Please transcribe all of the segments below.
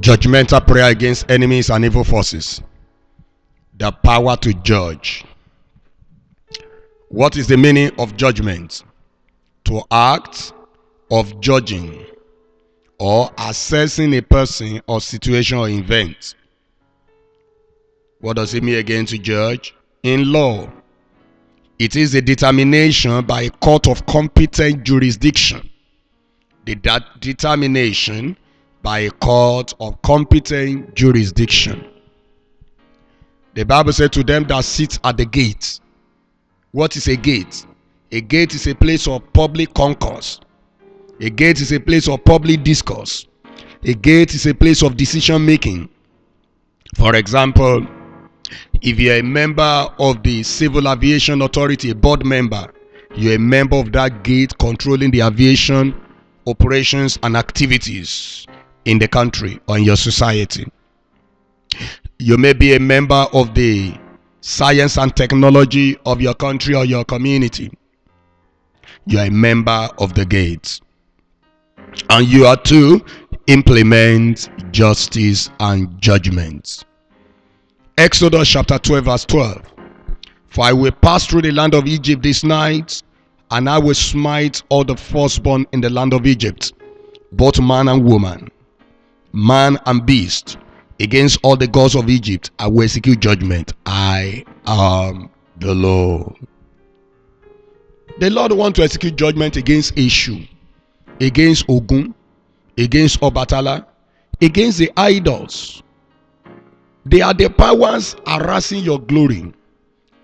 Judgmental prayer against enemies and evil forces. The power to judge. What is the meaning of judgment? To act of judging or assessing a person or situation or event. What does it mean again to judge? In law, it is a determination by a court of competent jurisdiction. The determination by a court of competent jurisdiction. The Bible said to them that sit at the gate. What is a gate? A gate is a place of public concourse. A gate is a place of public discourse. A gate is a place of decision making. For example, if you're a member of the Civil Aviation Authority, a board member, you're a member of that gate controlling the aviation operations and activities in the country or in your society. You may be a member of the science and technology of your country or your community. You are a member of the gates. And you are to implement justice and judgment. Exodus chapter 12, verse 12. For I will pass through the land of Egypt this night, and I will smite all the firstborn in the land of Egypt, both man and woman, man and beast. Against all the gods of Egypt, I will execute judgment. I am the Lord. The Lord want to execute judgment against Eshu, against Ogun, against Obatala, against the idols. They are the powers harassing your glory.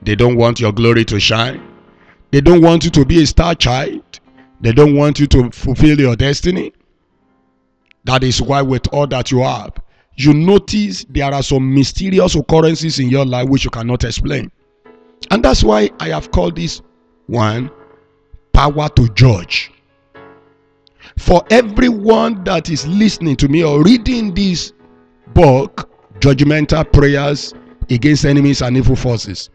They don't want your glory to shine. They don't want you to be a star child. They don't want you to fulfill your destiny. That is why, with all that you have, you notice there are some mysterious occurrences in your life which you cannot explain. And that's why I have called this one power to judge. For everyone that is listening to me or reading this book, Judgmental Prayers Against Enemies and Evil Forces,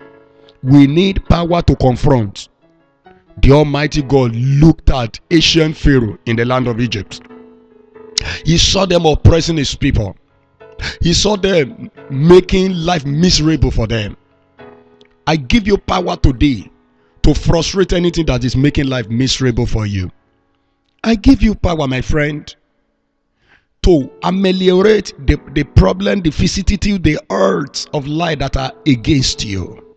we need power to confront. The Almighty God looked at ancient Pharaoh in the land of Egypt. He saw them oppressing his people. He saw them making life miserable for them. I give you power today to frustrate anything that is making life miserable for you. I give you power, my friend, to ameliorate the, the problem, the vicissitude, the hurts of life that are against you.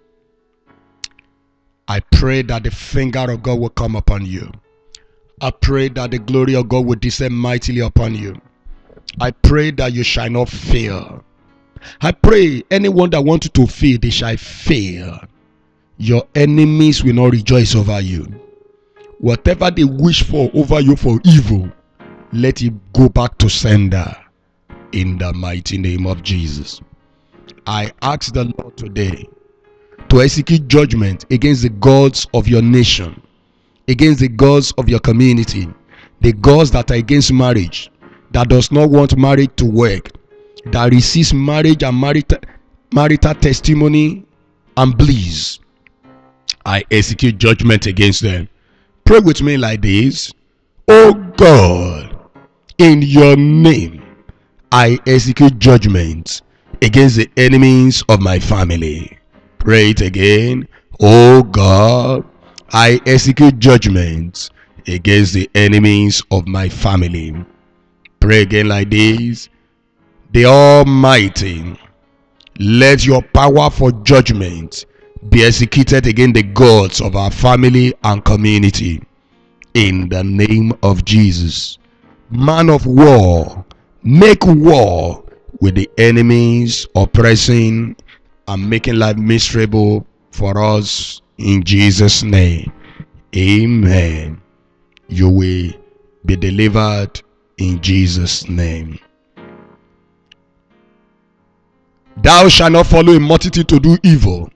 I pray that the finger of God will come upon you. I pray that the glory of God will descend mightily upon you. I pray that you shall not fail. I pray anyone that wants to fail, they shall fail. Your enemies will not rejoice over you. Whatever they wish for over you for evil, let it go back to sender in the mighty name of Jesus. I ask the Lord today to execute judgment against the gods of your nation, against the gods of your community, the gods that are against marriage, that does not want marriage to work, that receives marriage and marital, marital testimony and bliss. I execute judgment against them. Pray with me like this. Oh God, in your name, I execute judgment against the enemies of my family. Pray it again. Oh God, I execute judgment against the enemies of my family. Pray again like this. The Almighty, let your power for judgment be executed against the gods of our family and community. In the name of Jesus. Man of war, make war with the enemies oppressing and making life miserable for us in Jesus' name. Amen. You will be delivered in Jesus' name. Thou shalt not follow a multitude to do evil.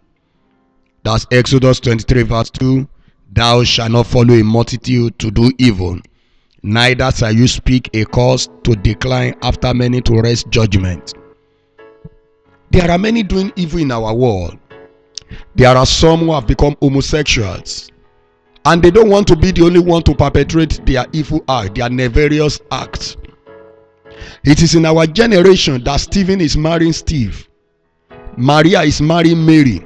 That's Exodus 23, verse 2. Thou shalt not follow a multitude to do evil, neither shall you speak a cause to decline after many to wrest judgment. There are many doing evil in our world. There are some who have become homosexuals and they don't want to be the only one to perpetrate their evil act, their nefarious act. It is in our generation that Stephen is marrying Steve. Maria is marrying Mary.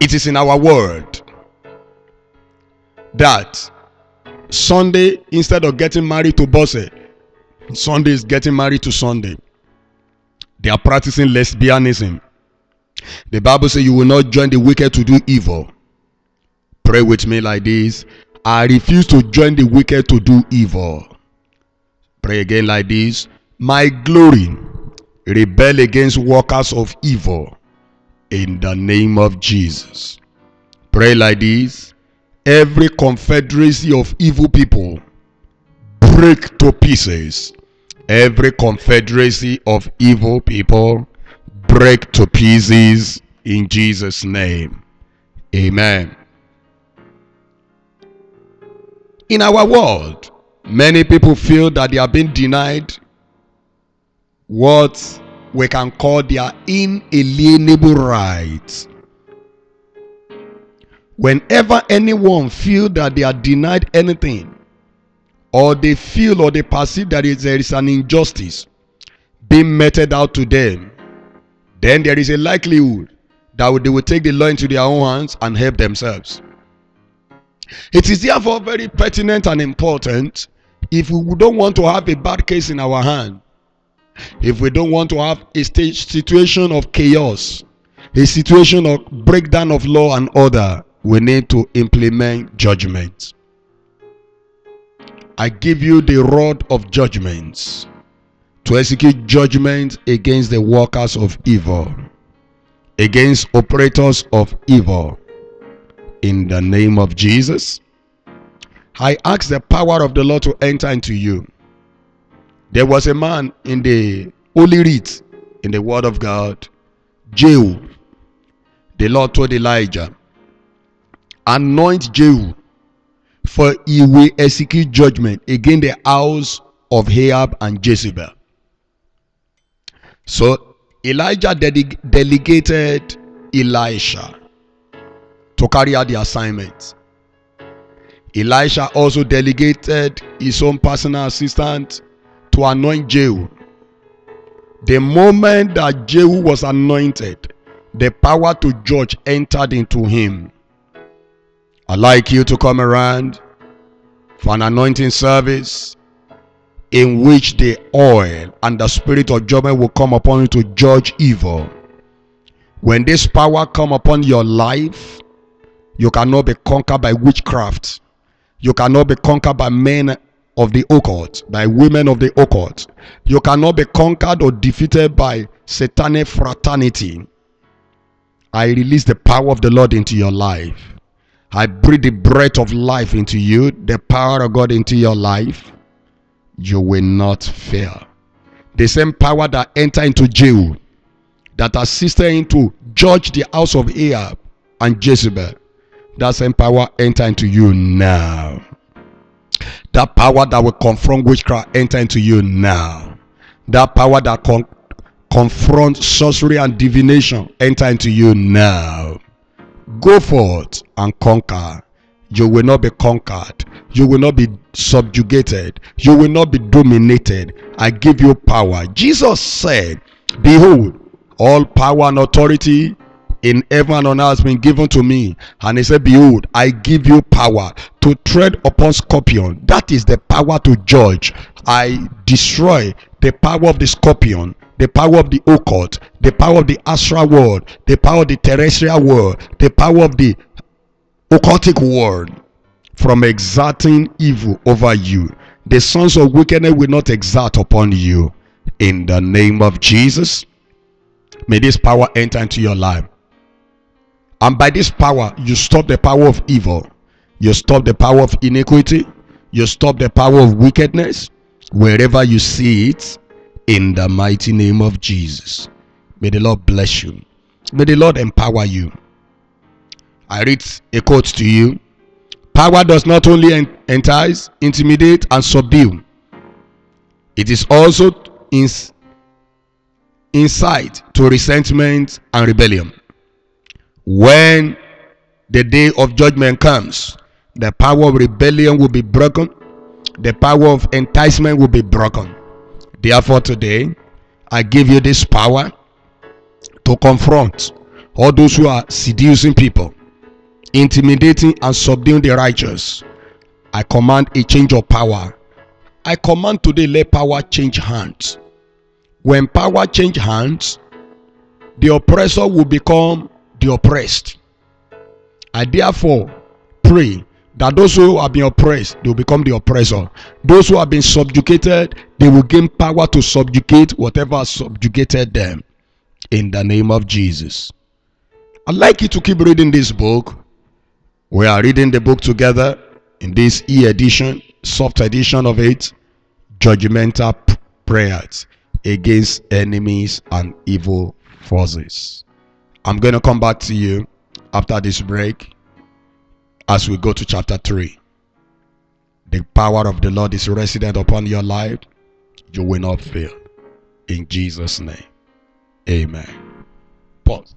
It is in our world that Sunday, instead of getting married to Bosse, Sunday is getting married to Sunday. They are practicing lesbianism. The Bible says you will not join the wicked to do evil. Pray with me like this. I refuse to join the wicked to do evil. Pray again like this. My glory rebel against workers of evil in the name of Jesus. Pray like this. Every confederacy of evil people break to pieces. Every confederacy of evil people break to pieces in Jesus' name. Amen. In our world, many people feel that they are being denied what we can call their inalienable rights. Whenever anyone feel that they are denied anything, or they feel or they perceive that there is an injustice being meted out to them, then there is a likelihood that they will take the law into their own hands and help themselves. It is therefore very pertinent and important if we don't want to have a bad case in our hand if we don't want to have a situation of chaos, a situation of breakdown of law and order, we need to implement judgment. I give you the rod of judgments to execute judgment against the workers of evil, against operators of evil. In the name of Jesus, I ask the power of the Lord to enter into you there was a man in the Holy Writ, in the Word of God, Jehu. The Lord told Elijah, Anoint Jehu, for he will execute judgment against the house of Ahab and Jezebel. So Elijah delegated Elisha to carry out the assignment. Elisha also delegated his own personal assistant to anoint Jehu. The moment that Jehu was anointed, the power to judge entered into him. I'd like you to come around for an anointing service in which the oil and the spirit of judgment will come upon you to judge evil. When this power come upon your life, you cannot be conquered by witchcraft. You cannot be conquered by men of the occult, by women of the occult. You cannot be conquered or defeated by satanic fraternity. I release the power of the Lord into your life. I breathe the breath of life into you, the power of God into your life. You will not fail. The same power that entered into Jehu, that assisted him to judge the house of Ahab and Jezebel, that same power enter into you now. That power that will confront witchcraft enter into you now. That power that con- confronts sorcery and divination enter into you now. Go forth and conquer. You will not be conquered. You will not be subjugated. You will not be dominated. I give you power. Jesus said, Behold, all power and authority in heaven and on earth has been given to me. And he said, Behold, I give you power to tread upon scorpion. That is the power to judge. I destroy the power of the scorpion, the power of the occult, the power of the astral world, the power of the terrestrial world, the power of the occultic world from exerting evil over you. The sons of wickedness will not exert upon you. In the name of Jesus, may this power enter into your life. And by this power, you stop the power of evil. You stop the power of iniquity. You stop the power of wickedness wherever you see it in the mighty name of Jesus. May the Lord bless you. May the Lord empower you. I read a quote to you. Power does not only entice, intimidate, and subdue, it is also insight to resentment and rebellion when the day of judgment comes, the power of rebellion will be broken, the power of enticement will be broken. Therefore, today, I give you this power to confront all those who are seducing people, intimidating and subduing the righteous. I command a change of power. I command today let power change hands. When power change hands, the oppressor will become the oppressed. I therefore pray that those who have been oppressed, they will become the oppressor. Those who have been subjugated, they will gain power to subjugate whatever subjugated them. In the name of Jesus. I'd like you to keep reading this book. We are reading the book together in this e edition, soft edition of it, judgmental prayers against enemies and evil forces. I'm going to come back to you after this break as we go to chapter 3. The power of the Lord is resident upon your life. You will not fail. In Jesus' name. Amen. Pause.